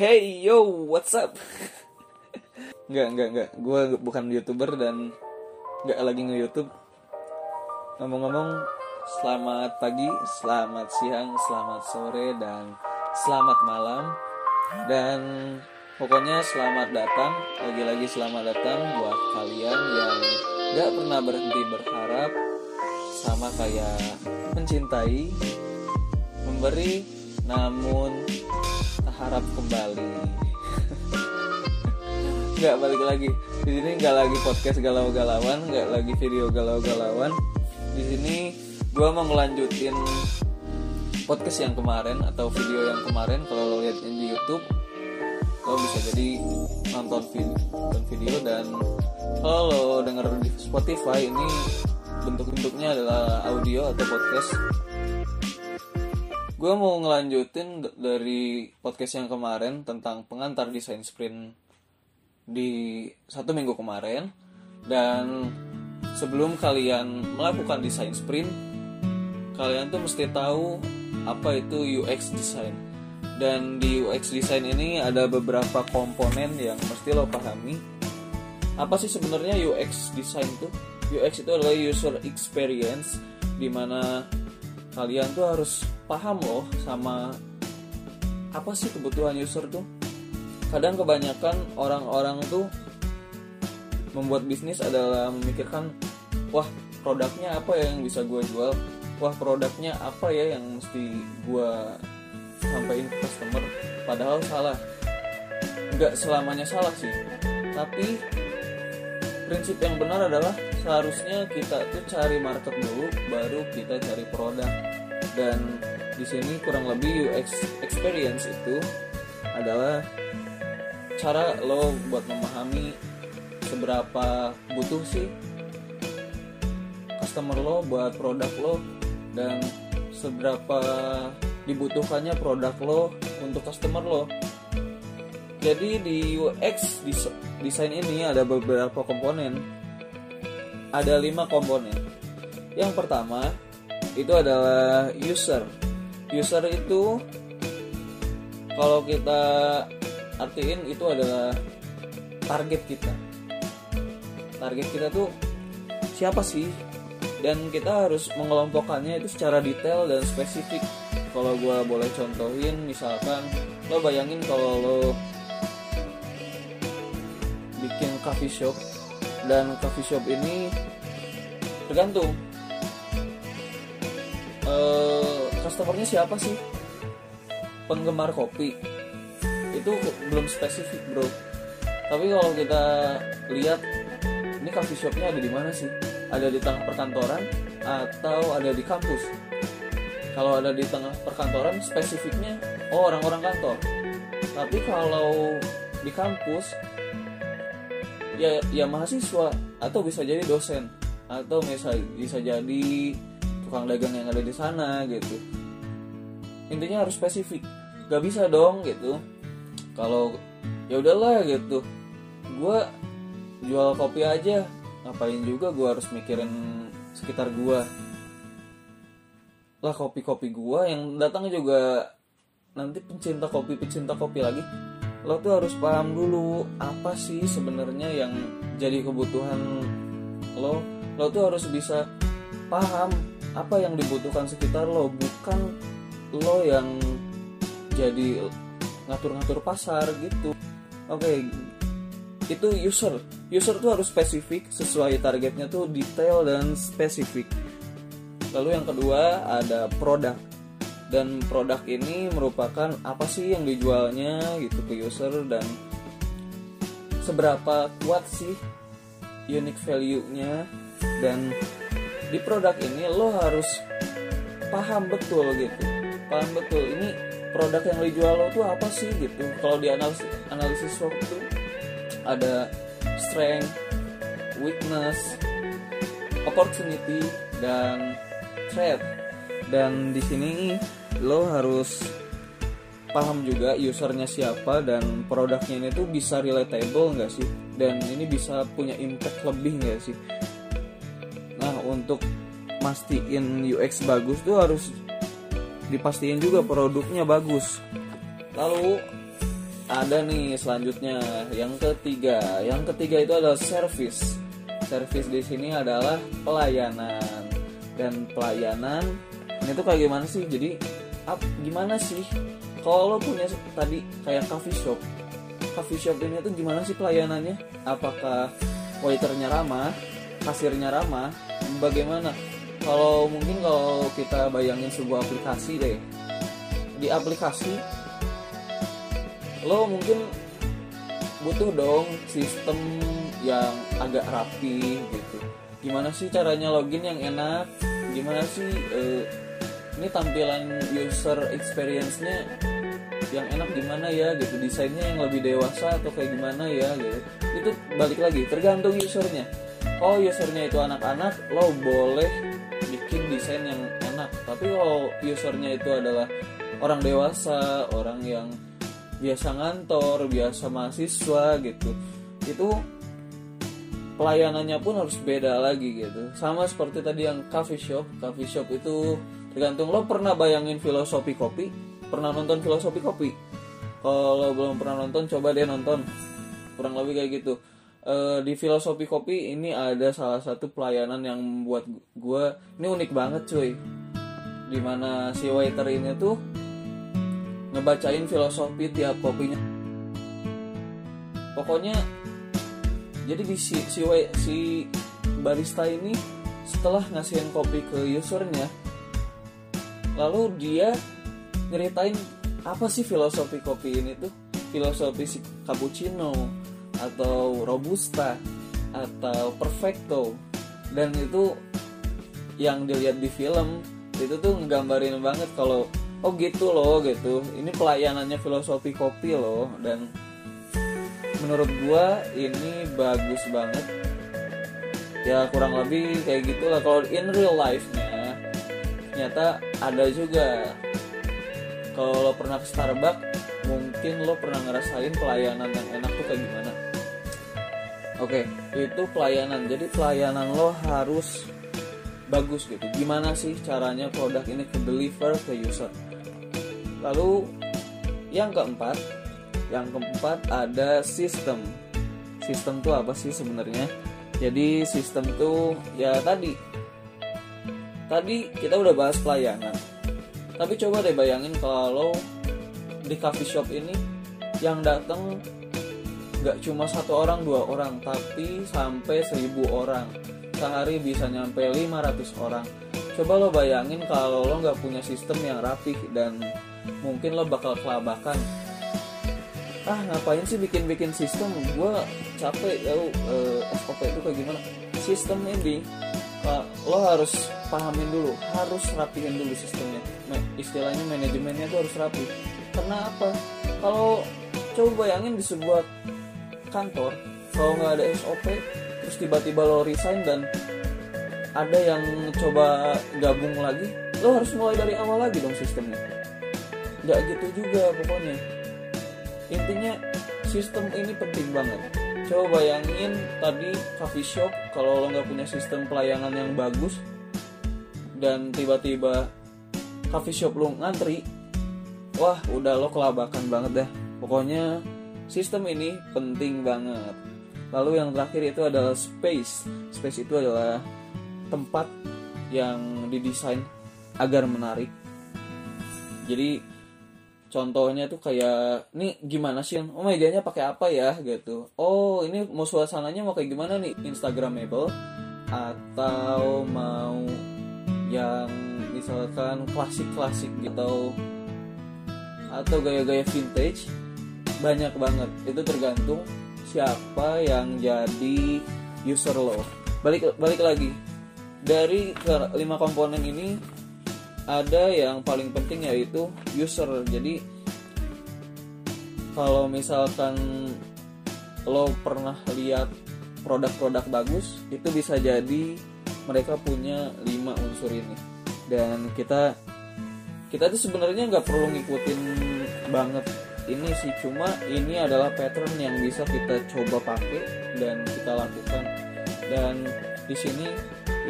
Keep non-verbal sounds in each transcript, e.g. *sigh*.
Hey yo, what's up? *laughs* Nggak, nggak, nggak. Gue bukan youtuber dan nggak lagi nge-youtube. Ngomong-ngomong, selamat pagi, selamat siang, selamat sore, dan selamat malam. Dan pokoknya selamat datang, lagi-lagi selamat datang buat kalian yang nggak pernah berhenti berharap sama kayak mencintai, memberi, namun tak harap kembali. *laughs* nggak balik lagi. Di sini nggak lagi podcast galau-galauan nggak lagi video galau-galauan. Di sini gue mau ngelanjutin podcast yang kemarin atau video yang kemarin. Kalau lo lihat di YouTube lo bisa jadi nonton video, nonton video dan kalau lo denger di Spotify ini bentuk-bentuknya adalah audio atau podcast gue mau ngelanjutin dari podcast yang kemarin tentang pengantar desain sprint di satu minggu kemarin. Dan sebelum kalian melakukan desain sprint kalian tuh mesti tahu apa itu UX design. Dan di UX design ini ada beberapa komponen yang mesti lo pahami. Apa sih sebenarnya UX design tuh? UX itu adalah user experience di mana kalian tuh harus paham loh sama apa sih kebutuhan user tuh. Kadang kebanyakan orang-orang tuh membuat bisnis adalah memikirkan wah produknya apa ya yang bisa gue jual? Wah produknya apa ya yang mesti gue sampaikan ke customer? Padahal salah. Nggak selamanya salah sih. Tapi prinsip yang benar adalah seharusnya kita tuh cari market dulu baru kita cari produk. Dan di sini kurang lebih UX experience itu adalah cara lo buat memahami seberapa butuh sih customer lo buat produk lo dan seberapa dibutuhkannya produk lo untuk customer lo. Jadi di UX desain ini ada beberapa komponen. Ada lima komponen. Yang pertama itu adalah user user itu kalau kita artiin itu adalah target kita. Target kita tuh siapa sih? Dan kita harus mengelompokkannya itu secara detail dan spesifik. Kalau gue boleh contohin misalkan lo bayangin kalau lo bikin coffee shop dan coffee shop ini tergantung. Uh, customernya siapa sih? Penggemar kopi. Itu belum spesifik bro. Tapi kalau kita lihat ini coffee shopnya ada di mana sih? Ada di tengah perkantoran atau ada di kampus? Kalau ada di tengah perkantoran spesifiknya oh orang-orang kantor. Tapi kalau di kampus ya ya mahasiswa atau bisa jadi dosen atau bisa bisa jadi tukang dagang yang ada di sana gitu intinya harus spesifik. Gak bisa dong gitu. Kalau ya udahlah gitu. Gue jual kopi aja. Ngapain juga gue harus mikirin sekitar gue lah kopi-kopi gue yang datang juga nanti pencinta kopi pencinta kopi lagi. Lo tuh harus paham dulu apa sih sebenarnya yang jadi kebutuhan lo? Lo tuh harus bisa paham apa yang dibutuhkan sekitar lo bukan lo yang jadi ngatur-ngatur pasar gitu. Oke okay. itu user. User tuh harus spesifik sesuai targetnya tuh detail dan spesifik. Lalu yang kedua ada produk. Dan produk ini merupakan apa sih yang dijualnya gitu ke user dan seberapa kuat sih unique value-nya. Dan di produk ini lo harus paham betul gitu paham betul. Ini produk yang dijual lo tuh apa sih gitu? Kalau di analisis analisis itu ada strength weakness opportunity dan threat. Dan di sini lo harus paham juga usernya siapa dan produknya ini tuh bisa relatable nggak sih? Dan ini bisa punya impact lebih nggak sih? Nah untuk mastiin UX bagus tuh harus dipastiin juga produknya bagus. Lalu ada nih selanjutnya yang ketiga. Yang ketiga itu adalah service. Service di sini adalah pelayanan. Dan pelayanan ini tuh kayak gimana sih? Jadi ap, gimana sih? Kalau lo punya tadi kayak coffee shop coffee shop ini tuh gimana sih pelayanannya? Apakah waiternya ramah kasirnya ramah? Bagaimana kalau mungkin kalau kita bayangin sebuah aplikasi deh. Di aplikasi lo mungkin butuh dong sistem yang agak rapi gitu. Gimana sih caranya login yang enak? Gimana sih uh, ini tampilan user experience-nya yang enak gimana ya gitu? Desainnya yang lebih dewasa atau kayak gimana ya gitu? Itu balik lagi tergantung usernya oh usernya itu anak-anak lo boleh bikin desain yang enak. Tapi kalau usernya itu adalah orang dewasa orang yang biasa ngantor biasa mahasiswa gitu itu pelayanannya pun harus beda lagi gitu. Sama seperti tadi yang coffee shop coffee shop itu tergantung. Lo pernah bayangin filosofi kopi? Pernah nonton filosofi kopi? Kalau belum pernah nonton coba deh nonton. Kurang lebih kayak gitu e, di filosofi kopi ini ada salah satu pelayanan yang buat gue ini unik banget cuy. Di mana si waiter ini tuh ngebacain filosofi tiap kopinya. Pokoknya jadi di si si, si barista ini setelah ngasihin kopi ke usernya lalu dia nyeritain apa sih filosofi kopi ini tuh? Filosofi si cappuccino atau robusta atau perfecto. Dan itu yang dilihat di film itu tuh nggambarin banget kalau oh gitu loh gitu. Ini pelayanannya filosofi kopi loh dan menurut gua ini bagus banget. Ya kurang lebih kayak gitulah. Kalau in real life nya ternyata ada juga. Kalau lo pernah ke Starbucks mungkin lo pernah ngerasain pelayanan yang enak tuh kayak gimana oke itu pelayanan jadi pelayanan lo harus bagus gitu gimana sih caranya produk ini ke deliver ke user Lalu yang keempat, yang keempat ada sistem. Sistem itu apa sih sebenarnya? Jadi sistem itu ya tadi. Tadi kita udah bahas pelayanan. Tapi coba deh bayangin kalau di coffee shop ini yang datang nggak cuma satu orang dua orang tapi sampai seribu orang. Sehari bisa nyampe 500 orang. Coba lo bayangin kalau lo nggak punya sistem yang rapih dan mungkin lo bakal kelabakan. Ah ngapain sih bikin-bikin sistem? Gue capek uh, eh, SOP itu kayak gimana? Sistem ini uh, lo harus pahamin dulu harus rapihin dulu sistemnya. Istilahnya manajemennya tuh harus rapi. Karena apa? Kalau coba bayangin di sebuah kantor kalau nggak ada SOP terus tiba-tiba lo resign dan ada yang coba gabung lagi lo harus mulai dari awal lagi dong sistemnya. Nggak gitu juga pokoknya. Intinya sistem ini penting banget. Coba bayangin tadi coffee shop kalau lo nggak punya sistem pelayanan yang bagus dan tiba-tiba coffee shop lo ngantri wah udah lo kelabakan banget deh pokoknya sistem ini penting banget. Lalu yang terakhir itu adalah space. Space itu adalah tempat yang didesain agar menarik. Jadi contohnya tuh kayak nih gimana sih oh mejanya pakai apa ya? Gitu. Oh ini mau suasananya mau kayak gimana nih? Instagramable atau mau yang misalkan klasik-klasik gitu. Atau gaya-gaya vintage banyak banget. Itu tergantung siapa yang jadi user lo. Balik balik lagi. Dari lima komponen ini ada yang paling penting yaitu user. Jadi kalau misalkan lo pernah lihat produk-produk bagus itu bisa jadi mereka punya lima unsur ini. Dan kita kita tuh sebenarnya nggak perlu ngikutin banget ini sih cuma ini adalah pattern yang bisa kita coba pakai dan kita lakukan. Dan di sini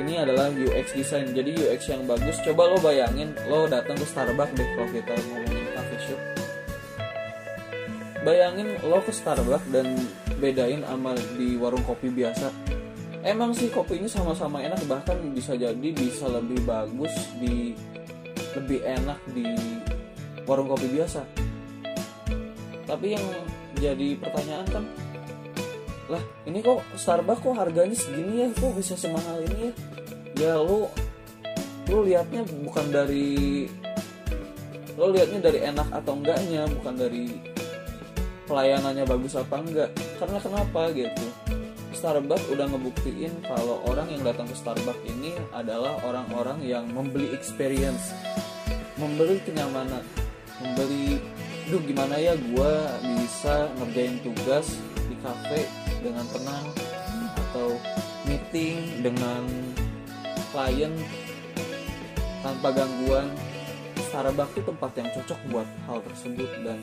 ini adalah UX design. Jadi UX yang bagus coba lo bayangin lo datang ke Starbucks deh kalau kita ngomongin coffee shop. Bayangin lo ke Starbucks dan bedain sama di warung kopi biasa. Emang sih kopinya sama-sama enak bahkan bisa jadi bisa lebih bagus di lebih enak di warung kopi biasa tapi yang jadi pertanyaan kan lah ini kok Starbucks kok harganya segini ya? Kok bisa semahal ini ya? Ya lo lo liatnya bukan dari lo liatnya dari enak atau enggaknya bukan dari pelayanannya bagus apa enggak. Karena kenapa gitu? Starbucks udah ngebuktiin kalau orang yang datang ke Starbucks ini adalah orang-orang yang membeli experience membeli kenyamanan membeli duh gimana ya gue bisa ngerjain tugas di cafe dengan tenang atau meeting dengan klien tanpa gangguan? Starbucks itu tempat yang cocok buat hal tersebut dan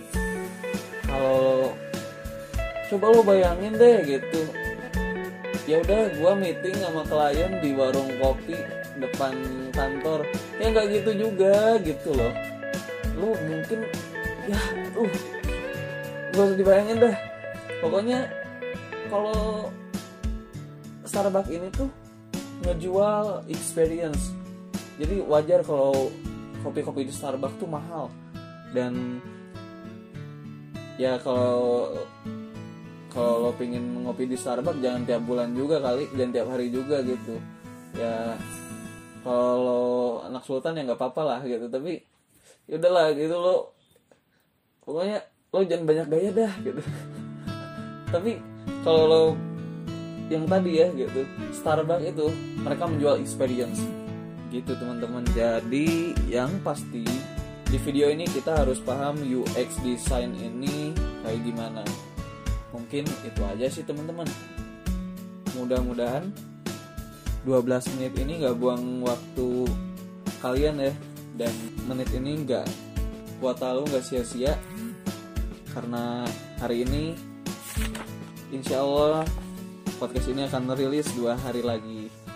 kalau coba lo bayangin deh gitu. Ya udah gue meeting sama klien di warung kopi depan kantor. Ya nggak gitu juga gitu loh. Lu mungkin ya uh gak usah dibayangin dah. Pokoknya kalau Starbucks ini tuh ngejual experience. Jadi wajar kalau kopi-kopi di Starbucks tuh mahal. Dan ya kalau kalau lo pingin ngopi di Starbucks jangan tiap bulan juga kali dan tiap hari juga gitu. Ya kalau anak sultan ya nggak apa-apa lah gitu. Tapi ya udahlah gitu lo pokoknya lo jangan banyak gaya dah gitu. *laughs* Tapi kalau lo yang tadi ya gitu Starbucks itu mereka menjual experience. Gitu teman-teman. Jadi yang pasti di video ini kita harus paham UX design ini kayak gimana. Mungkin itu aja sih teman-teman. Mudah-mudahan 12 menit ini gak buang waktu kalian ya. Dan menit ini gak kuota lo gak sia-sia? Karena hari ini insya Allah podcast ini akan rilis dua hari lagi